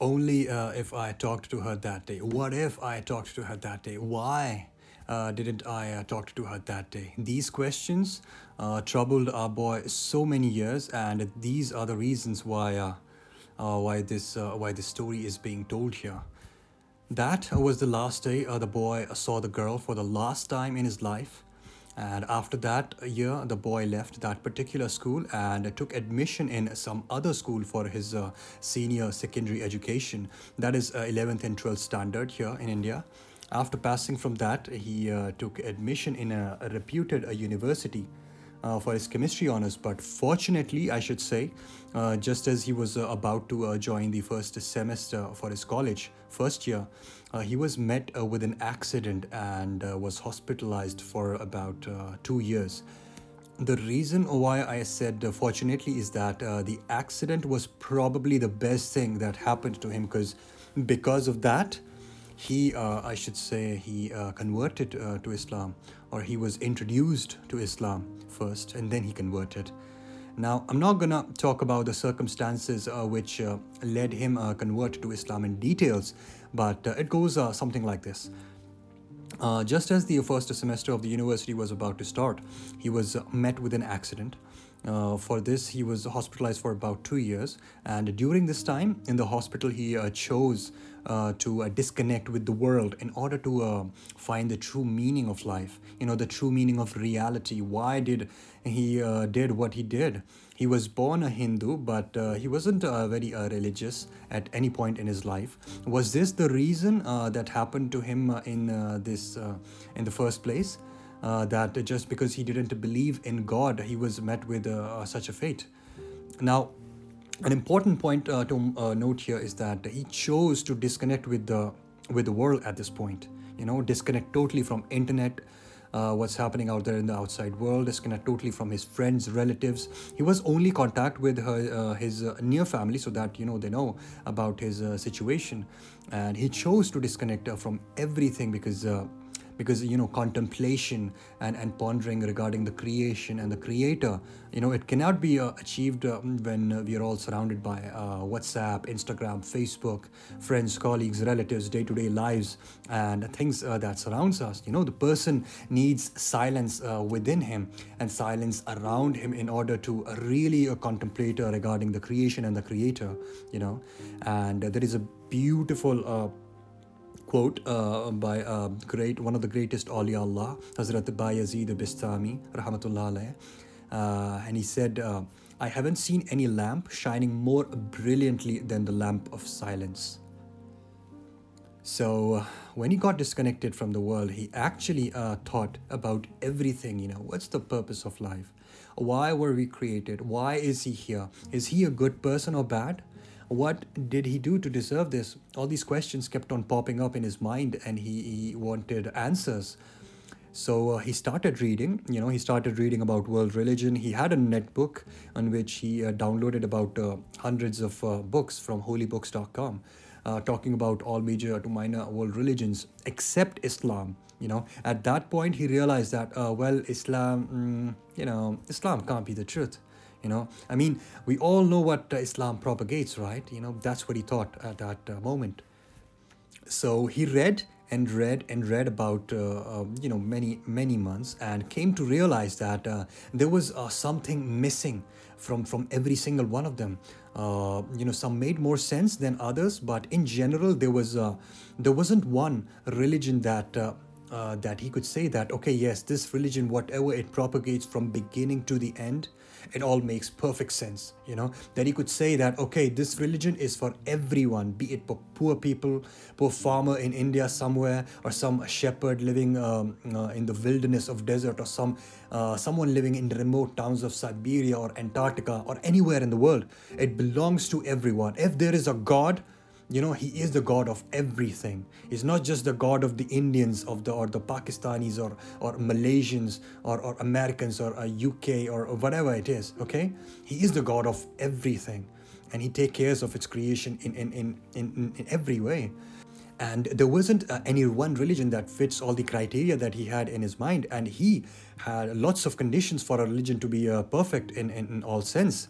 only uh, if I talked to her that day. What if I talked to her that day? Why uh, didn't I uh, talk to her that day? These questions uh, troubled our boy so many years, and these are the reasons why uh, uh, why this why this story is being told here. That was the last day the boy saw the girl for the last time in his life. And after that year, the boy left that particular school and took admission in some other school for his uh, senior secondary education. That is uh, 11th and 12th standard here in India. After passing from that, he uh, took admission in a, a reputed uh, university uh, for his chemistry honors. But fortunately, I should say, uh, just as he was uh, about to uh, join the first semester for his college, first year, uh, he was met uh, with an accident and was hospitalized for about two years. The reason why I said fortunately is that the accident was probably the best thing that happened to him because because of that he uh, I should say he uh, converted uh, to Islam or he was introduced to Islam first and then he converted. Now I'm not gonna talk about the circumstances uh, which uh, led him uh, convert to Islam in details, but uh, it goes something like this. Just as the first semester of the university was about to start, he was met with an accident. Uh, for this, he was hospitalized for about two years. And during this time in the hospital, he uh, chose uh, to uh, disconnect with the world in order to uh, find the true meaning of life. You know, the true meaning of reality. Why did he uh, did what he did? He was born a Hindu, but he wasn't very religious at any point in his life. Was this the reason that happened to him in this in the first place? Uh, that just because he didn't believe in God, he was met with uh, such a fate. Now, an important point uh, to uh, note here is that he chose to disconnect with the with the world at this point. You know, disconnect totally from internet, uh, what's happening out there in the outside world, disconnect totally from his friends, relatives. He was only contact with her, uh, his uh, near family so that you know they know about his uh, situation, and he chose to disconnect uh, from everything because. Because you know contemplation and, and pondering regarding the creation and the creator you know it cannot be uh, achieved uh, when we are all surrounded by uh, whatsapp instagram facebook friends colleagues relatives day-to-day lives and things uh, that surrounds us. You know the person needs silence uh, within him and silence around him in order to really contemplate uh, regarding the creation and the creator you know. And there is a beautiful quote uh, by uh, great one of the greatest awliya Allah, Hazrat Bayazid Bistami, rahmatullah. Uh, and he said, uh, I haven't seen any lamp shining more brilliantly than the lamp of silence. So uh, when he got disconnected from the world, he actually thought about everything. You know, what's the purpose of life? Why were we created? Why is he here? Is he a good person or bad? What did he do to deserve this? All these questions kept on popping up in his mind, and he, he wanted answers. So uh, he started reading, you know, he started reading about world religion. He had a netbook on which he uh, downloaded about uh, hundreds of uh, books from holybooks.com, uh, talking about all major to minor world religions except Islam. You know, at that point, he realized that, uh, well, Islam, mm, you know, Islam can't be the truth. You know, I mean, we all know what uh, Islam propagates, right? You know, that's what he thought at that uh, moment. So he read and read and read about uh, um, you know many many months and came to realize that uh, there was uh, something missing from from every single one of them. Uh, you know some made more sense than others but in general there was uh, there wasn't one religion that uh, uh, that he could say that okay yes this religion whatever it propagates from beginning to the end it all makes perfect sense you know? That he could say that okay this religion is for everyone be it for poor people poor farmer in india somewhere or some shepherd living um, uh, in the wilderness of desert or some uh, someone living in remote towns of siberia or antarctica or anywhere in the world. It belongs to everyone. If there is a god you know he is the god of everything. He's not just the god of the indians of the or the pakistanis or or malaysians or, or americans or uh, uk or, or whatever it is okay? He is the god of everything. And he takes care of its creation in in, in, in, in every way. And there wasn't uh, any one religion that fits all the criteria that he had in his mind. And he had lots of conditions for a religion to be uh, perfect in, in, in all sense.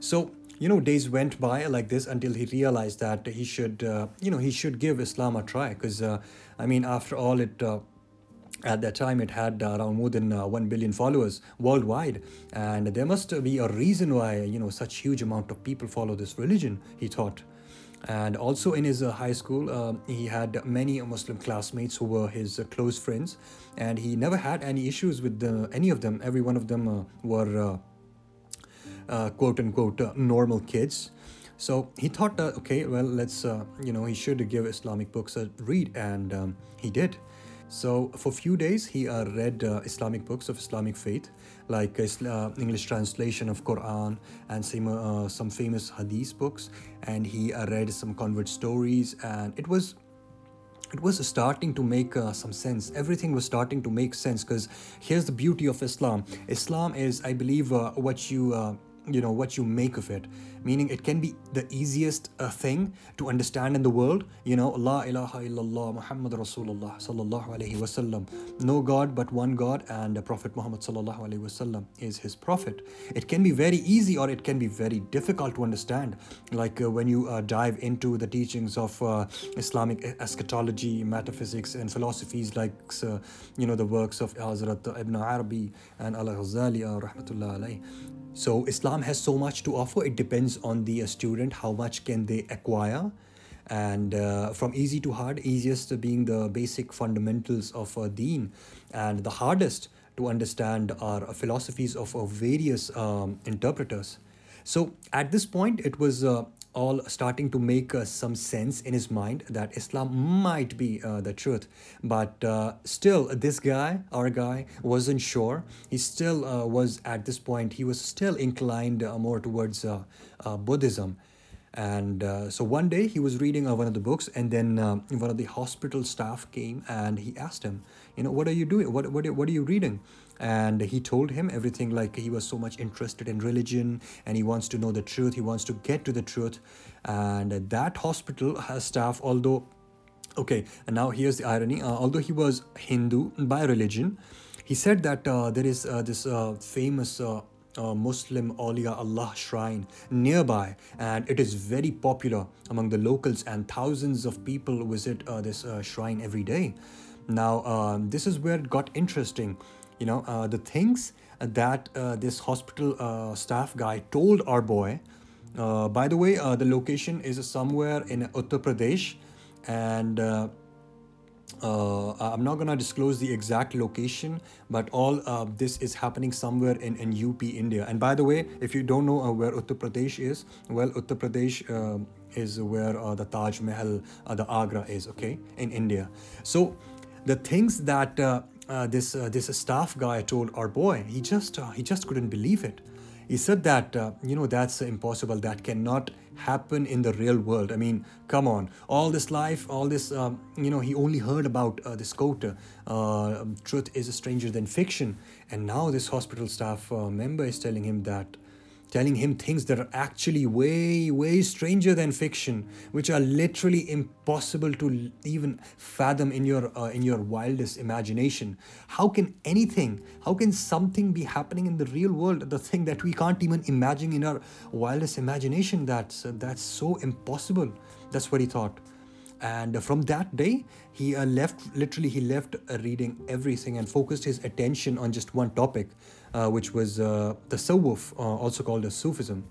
So you know days went by like this until he realized that he should uh, you know he should give islam a try. Because uh, i mean after all it uh, at that time it had around more than uh, 1 billion followers worldwide. And there must be a reason why you know such huge amount of people follow this religion he thought. And also in his uh, high school uh, he had many muslim classmates who were his uh, close friends. And he never had any issues with any of them. Every one of them uh, were uh, quote unquote normal kids so he thought okay well let's you know he should give islamic books a read and um, he did so for a few days, he uh, read uh, Islamic books of Islamic faith, like uh, English translation of Quran and some uh, some famous Hadith books, and he uh, read some convert stories, and it was it was starting to make uh, some sense. Everything was starting to make sense because here's the beauty of Islam. Islam is, I believe, what you you know what you make of it. Meaning it can be the easiest uh, thing to understand in the world you know la ilaha illallah muhammad rasulullah sallallahu alaihi wasallam no god but one god and the prophet muhammad sallallahu alaihi wasallam is his prophet. It can be very easy or it can be very difficult to understand. Like uh, when you uh, dive into the teachings of uh, islamic eschatology metaphysics and philosophies like uh, you know the works of hazrat ibn arabi and al-ghazali uh, rahmatullah alayhi so Islam has so much to offer. It depends on the uh, student how much can they acquire, and uh, from easy to hard, easiest being the basic fundamentals of uh, Deen, and the hardest to understand are philosophies of uh, various um, interpreters. So at this point, it was uh, all starting to make uh, some sense in his mind that Islam might be uh, the truth. But uh, still, this guy, our guy, wasn't sure. He still uh, was at this point, he was still inclined uh, more towards uh, Buddhism. And so one day he was reading one of the books, and then one of the hospital staff came and he asked him, You know, what are you doing? What, what, what are you reading? And he told him everything like he was so much interested in religion and he wants to know the truth he wants to get to the truth and that hospital staff although okay and now here's the irony uh, although he was hindu by religion he said that uh, there is uh, this uh, famous uh, uh, Muslim Awliya Allah shrine nearby, and it is very popular among the locals, and thousands of people visit this shrine every day. Now, um, this is where it got interesting you know uh, the things that uh, this hospital uh, staff guy told our boy uh, by the way uh, the location is somewhere in uttar pradesh and uh, I'm not gonna disclose the exact location, but all this is happening somewhere in, in UP, India. And by the way, if you don't know where Uttar Pradesh is, well, Uttar Pradesh is where the Taj Mahal, the Agra is, okay, in India. So the things that uh, this uh, this staff guy told our boy he just uh, he just couldn't believe it. He said that uh, you know that's impossible that cannot happen in the real world. I mean come on. All this life all this um, you know he only heard about uh, this quote uh, truth is stranger than fiction. And now this hospital staff member is telling him that telling him things that are actually way, way stranger than fiction, which are literally impossible to even fathom in your uh, in your wildest imagination. How can anything, how can something be happening in the real world, the thing that we can't even imagine in our wildest imagination? That's uh, that's so impossible. That's what he thought and from that day he uh, left literally he left uh, reading everything and focused his attention on just one topic uh, which was uh, the Tasawwuf, uh, also called as Sufism.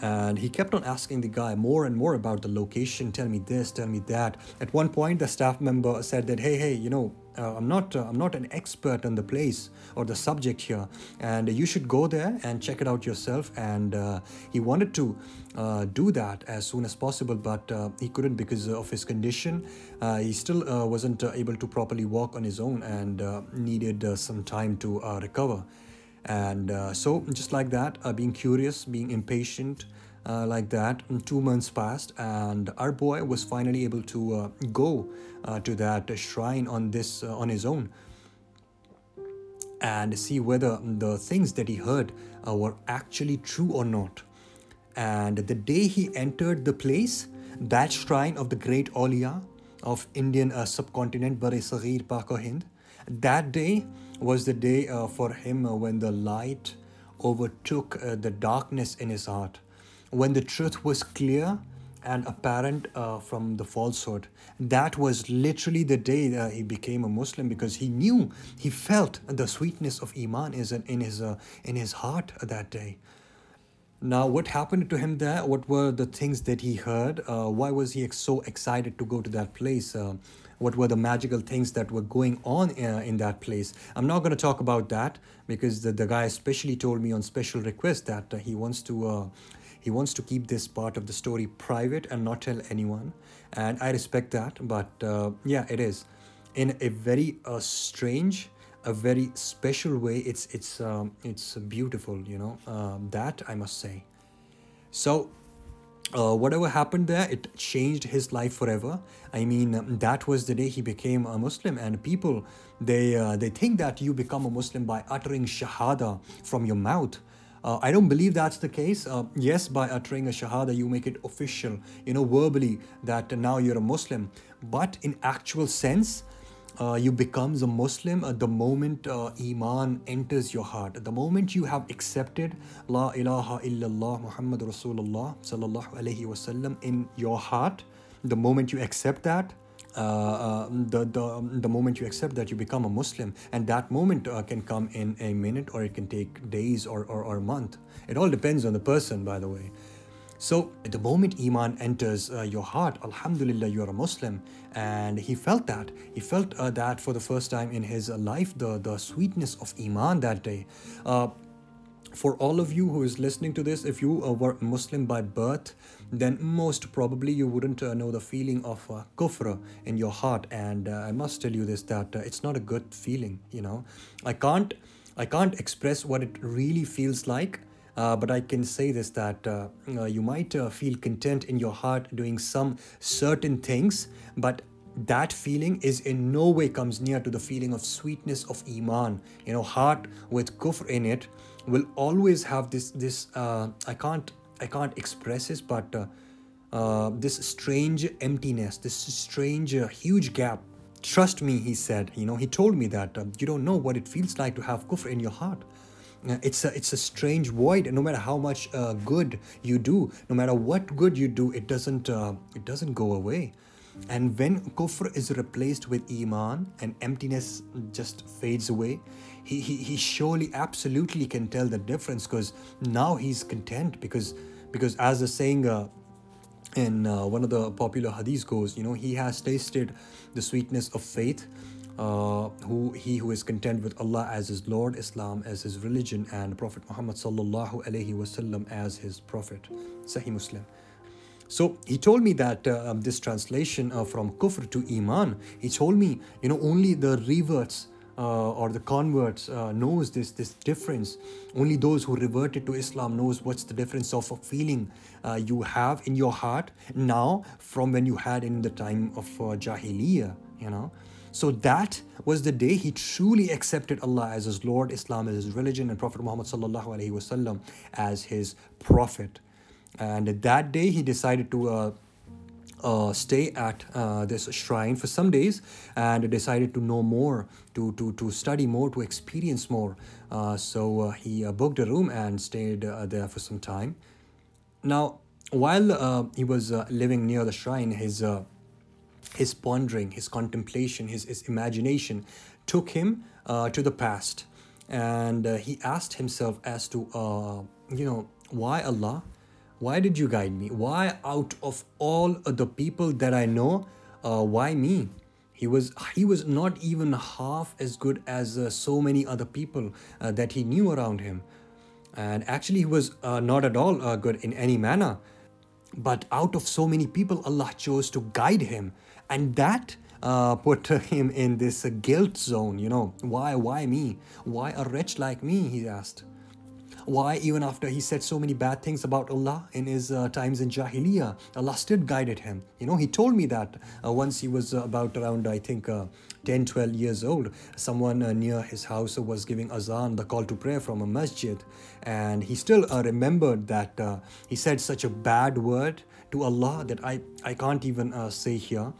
And he kept on asking the guy more and more about the location. Tell me this, tell me that. At one point, the staff member said that, "Hey, hey, you know, uh, I'm not uh, I'm not an expert on the place or the subject here, and you should go there and check it out yourself." And uh, he wanted to uh, do that as soon as possible, but uh, he couldn't because of his condition. Uh, he still wasn't able to properly walk on his own and needed some time to recover. And so, just like that, being curious, being impatient. Uh, like that. Two months passed, and our boy was finally able to uh, go uh, to that shrine on this uh, on his own and see whether the things that he heard uh, were actually true or not. And the day he entered the place, that shrine of the great Awliya of Indian uh, subcontinent, Bare Saghir Hind, that day was the day for him when the light overtook the darkness in his heart. When the truth was clear and apparent uh, from the falsehood, that was literally the day that he became a Muslim because he knew, he felt the sweetness of Iman is in his, uh, in his heart that day. Now, what happened to him there? What were the things that he heard? Uh, why was he so excited to go to that place? Uh, what were the magical things that were going on uh, in that place? I'm not going to talk about that because the, the guy especially told me on special request that uh, he wants to he wants to keep this part of the story private and not tell anyone, and I respect that. But uh, yeah, it is in a very strange a very special way. It's it's um, it's beautiful, you know. Um, that I must say. So, uh, whatever happened there, it changed his life forever. I mean, that was the day he became a Muslim, and people they uh, they think that you become a Muslim by uttering shahada from your mouth. Uh, I don't believe that's the case. Uh, yes, by uttering a shahada, you make it official, you know, verbally that now you're a Muslim. But in actual sense, uh, you becomes a Muslim uh, the moment uh, Iman enters your heart. The moment you have accepted La ilaha illallah Muhammad Rasulullah sallallahu alaihi wasallam in your heart, the moment you accept that, uh, the, the, the moment you accept that you become a Muslim, and that moment uh, can come in a minute or it can take days or, or, or a month. It all depends on the person, by the way. So, the moment Iman enters uh, your heart, Alhamdulillah, you are a Muslim. And he felt that. He felt uh, that for the first time in his life, the, the sweetness of Iman that day. Uh, for all of you who is listening to this, if you uh, were Muslim by birth, then most probably you wouldn't uh, know the feeling of uh, kufr in your heart. And uh, I must tell you this that it's not a good feeling. You know, I can't, I can't express what it really feels like. Uh, but I can say this that uh, you might uh, feel content in your heart doing some certain things, but that feeling is in no way comes near to the feeling of sweetness of iman. You know, heart with kufr in it will always have this this I can't I can't express this, but uh, this strange emptiness, this strange huge gap. Trust me he said. You know he told me that you don't know what it feels like to have kufr in your heart. Uh, it's a it's a strange void. No matter how much uh, good you do no matter what good you do it doesn't uh, it doesn't go away. And when kufr is replaced with iman and emptiness just fades away he, he, he surely absolutely can tell the difference because now he's content because because as the saying uh, in uh, one of the popular hadiths goes you know he has tasted the sweetness of faith uh, who he who is content with Allah as his Lord, Islam as his religion, and Prophet Muhammad sallallahu alaihi wasallam as his prophet. Sahih Muslim. So he told me that uh, um, this translation uh, from kufr to iman, he told me, you know, only the reverts uh, or the converts uh, knows this this difference. Only those who reverted to Islam knows what's the difference of a feeling uh, you have in your heart now from when you had in the time of uh, Jahiliyyah, you know. So that was the day he truly accepted Allah as his Lord, Islam as his religion, and Prophet Muhammad wasallam as his prophet. And that day he decided to uh, stay at uh, this shrine for some days and decided to know more, to, to, to study more, to experience more. Uh, so uh, he uh, booked a room and stayed uh, there for some time. Now, while he was living near the shrine, his his pondering, his contemplation, his, his imagination took him to the past. And he asked himself as to, you know, why Allah? Why did you guide me? Why, out of all the people that I know, uh, why me? He was he was not even half as good as uh, so many other people uh, that he knew around him, and actually he was not at all good in any manner. But out of so many people, Allah chose to guide him and that uh, put him in this uh, guilt zone you know why why me why a wretch like me he asked why even after he said so many bad things about allah in his uh, times in jahiliyyah allah still guided him. You know he told me that uh, once he was uh, about around i think uh, 10 12 years old someone near his house was giving azan the call to prayer from a masjid. And he still remembered that he said such a bad word to allah that i i can't even say here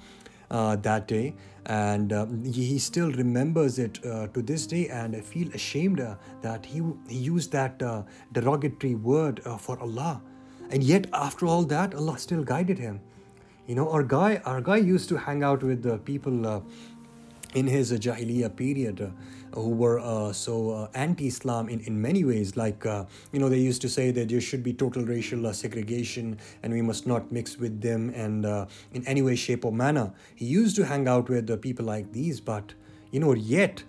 uh, that day and um, he still remembers it uh, to this day. And I feel ashamed uh, that he, he used that uh, derogatory word uh, for Allah. And yet after all that Allah still guided him. You know our guy our guy used to hang out with the people uh, in his uh, Jahiliyyah period who were uh, so uh, anti-Islam in, in many ways. Like, uh, you know, they used to say that there should be total racial uh, segregation and we must not mix with them and in any way, shape or manner. He used to hang out with people like these, but, you know, yet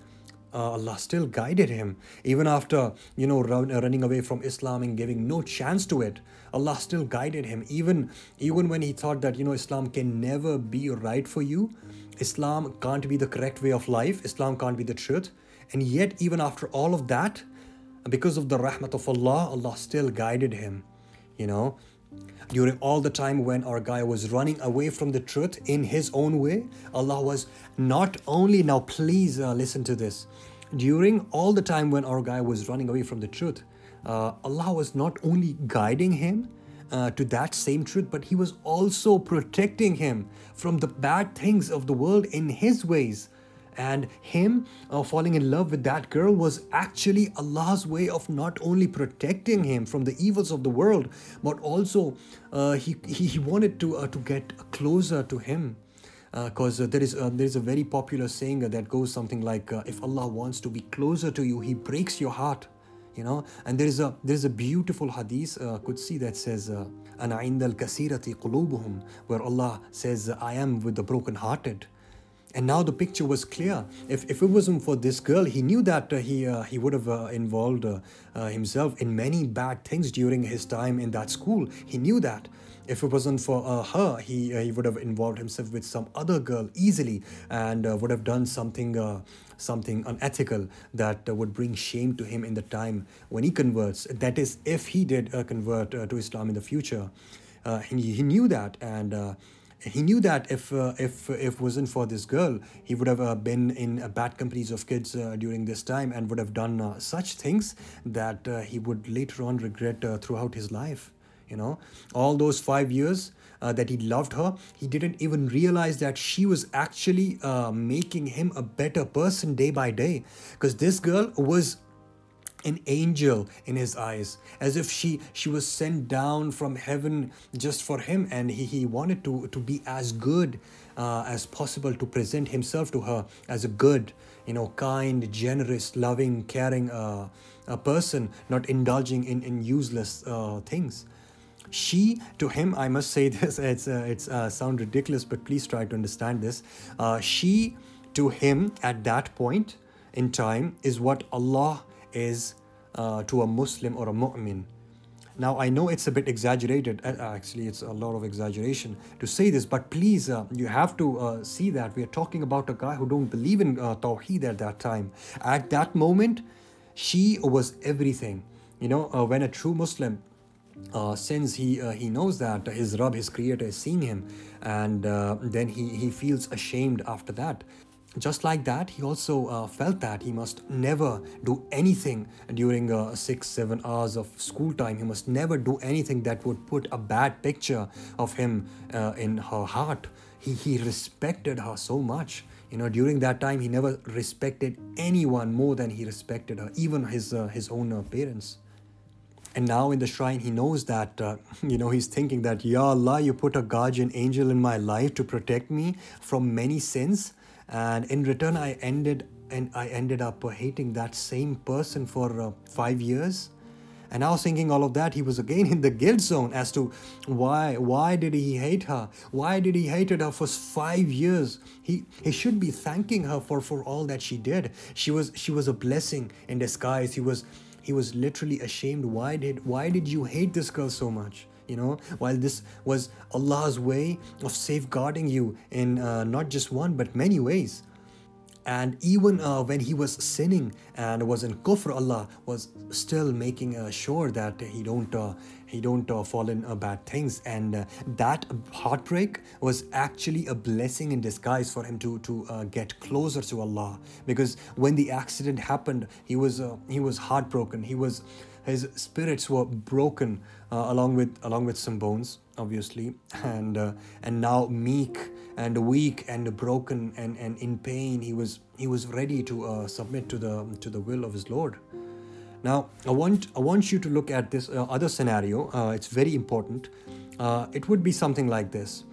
uh, Allah still guided him. Even after, you know, run, uh, running away from Islam and giving no chance to it, Allah still guided him. Even, even when he thought that, you know, Islam can never be right for you, Islam can't be the correct way of life, Islam can't be the truth. And yet, even after all of that, because of the rahmat of Allah, Allah still guided him, you know. During all the time when our guy was running away from the truth in his own way allah was not only now please uh, listen to this. During all the time when our guy was running away from the truth uh, allah was not only guiding him uh, to that same truth, but he was also protecting him from the bad things of the world in his ways and him uh, falling in love with that girl was actually Allah's way of not only protecting him from the evils of the world, but also uh, he, he, wanted to, uh, to get closer to him. Because uh, uh, there is uh, there is a very popular saying that goes something like, "If Allah wants to be closer to you, He breaks your heart." you know and there is a there is a beautiful hadith uh, see that says ana indal kasirati qulubuhum where allah says i am with the broken hearted and now the picture was clear. If, if it wasn't for this girl, he knew that uh, he, uh, he would have uh, involved uh, uh, himself in many bad things during his time in that school. He knew that. If it wasn't for uh, her, he, he would have involved himself with some other girl easily and would have done something, something unethical that would bring shame to him in the time when he converts. That is, if he did convert to Islam in the future. he, he knew that and he knew that if uh, if if wasn't for this girl, he would have uh, been in uh, bad companies of kids uh, during this time and would have done uh, such things that uh, he would later on regret throughout his life. You know, all those five years that he loved her, he didn't even realize that she was actually making him a better person day by day. Because this girl was an angel in his eyes as if she she was sent down from heaven just for him and he, he wanted to to be as good uh, as possible to present himself to her as a good you know kind generous loving caring uh, a person not indulging in in useless uh, things. She to him i must say this it's uh, it's uh, sound ridiculous but please try to understand this. Uh, she to him at that point in time is what allah is uh, to a Muslim or a mu'min. Now, I know it's a bit exaggerated, uh, actually, it's a lot of exaggeration to say this, but please, uh, you have to uh, see that we are talking about a guy who don't believe in uh, Tawheed at that time. At that moment, she was everything. You know, uh, when a true Muslim uh, since he he knows that his Rabb, his creator, is seeing him, and then he, he feels ashamed after that. Just like that, he also uh, felt that he must never do anything during uh, six, seven hours of school time. He must never do anything that would put a bad picture of him uh, in her heart. He, he respected her so much. You know, during that time, he never respected anyone more than he respected her, even his, uh, his own uh, parents. And now in the shrine, he knows that, uh, you know, he's thinking that, Ya Allah, you put a guardian angel in my life to protect me from many sins and in return i ended and i ended up hating that same person for uh, five years and was thinking all of that, he was again in the guilt zone as to why why did he hate her? Why did he hated her for five years? He he should be thanking her for, for all that she did. She was she was a blessing in disguise. He was he was literally ashamed. Why did why did you hate this girl so much? You know while this was allah's way of safeguarding you in uh, not just one but many ways. And even uh, when he was sinning and was in kufr allah was still making uh, sure that he don't uh, he don't uh, fall in uh, bad things. And uh, that heartbreak was actually a blessing in disguise for him to to get closer to allah. Because when the accident happened he was he was heartbroken. He was his spirits were broken uh, along with along with some bones obviously. And uh, and now meek and weak and broken and, and in pain he was he was ready to uh, submit to the to the will of his lord. Now i want i want you to look at this uh, other scenario. Uh, it's very important. Uh, it would be something like this.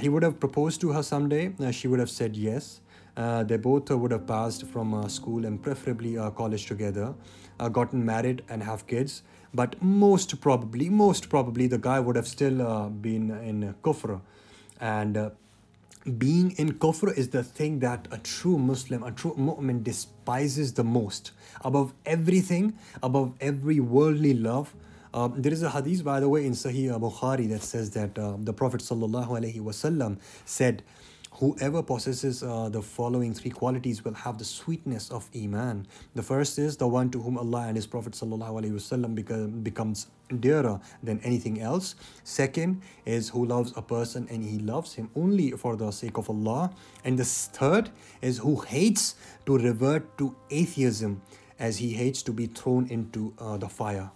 He would have proposed to her someday. She would have said yes Uh, they both would have passed from uh, school and preferably uh, college together gotten married and have kids but most probably most probably the guy would have still been in kufr and being in kufr is the thing that a true Muslim, a true mu'min despises the most. Above everything, above every worldly love. Uh, there is a hadith, by the way, in Sahih Bukhari that says that uh, the Prophet ﷺ said, Whoever possesses uh, the following three qualities will have the sweetness of Iman. The first is the one to whom Allah and His Prophet ﷺ become, becomes dearer than anything else. Second is who loves a person and he loves him only for the sake of Allah. And the third is who hates to revert to atheism as he hates to be thrown into uh, the fire.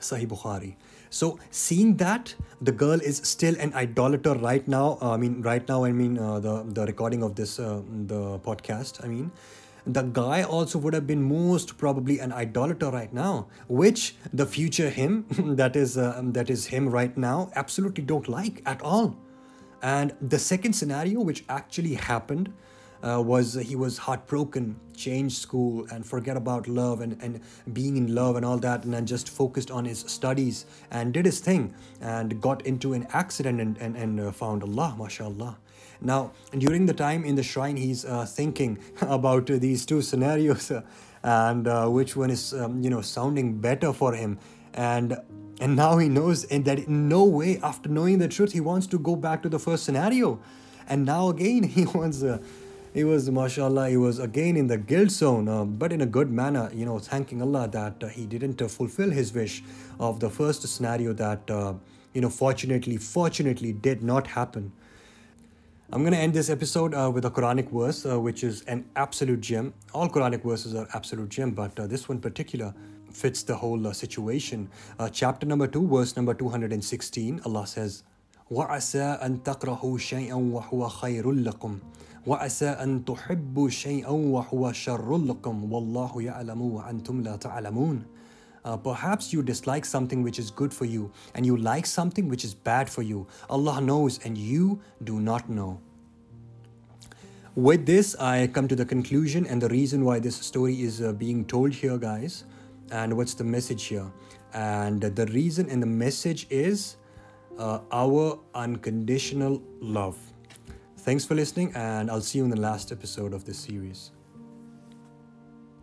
Sahih Bukhari. So seeing that the girl is still an idolater right now. Uh, I mean, right now. I mean, uh, the the recording of this uh, the podcast. I mean, the guy also would have been most probably an idolater right now, which the future him that is uh, that is him right now absolutely don't like at all. And the second scenario, which actually happened, uh, was he was heartbroken, changed school, and forget about love and, and being in love and all that, and then just focused on his studies and did his thing and got into an accident and, and, and uh, found Allah, mashallah. Now, during the time in the shrine, he's uh, thinking about these two scenarios uh, and uh, which one is, um, you know, sounding better for him. And and now he knows that in no way, after knowing the truth, he wants to go back to the first scenario. And now again, he wants. Uh, he was, mashallah, he was again in the guilt zone, uh, but in a good manner, you know, thanking Allah that uh, he didn't uh, fulfill his wish of the first scenario that, uh, you know, fortunately, fortunately did not happen. I'm going to end this episode uh, with a Quranic verse, uh, which is an absolute gem. All Quranic verses are absolute gem, but uh, this one particular fits the whole uh, situation. Uh, chapter number 2, verse number 216, Allah says, وَعَسَىٰ أَن تَقْرَهُ شَيْئًا وَهُوَ خَيْرٌ لَكُمْ وعسى أن تحبوا شيئا وهو شر لكم والله يعلم وأنتم لا تعلمون uh, perhaps you dislike something which is good for you and you like something which is bad for you. Allah knows and you do not know. With this, I come to the conclusion and the reason why this story is uh, being told here, guys. And what's the message here? And the reason and the message is uh, our unconditional love. Thanks for listening, and I'll see you in the last episode of this series.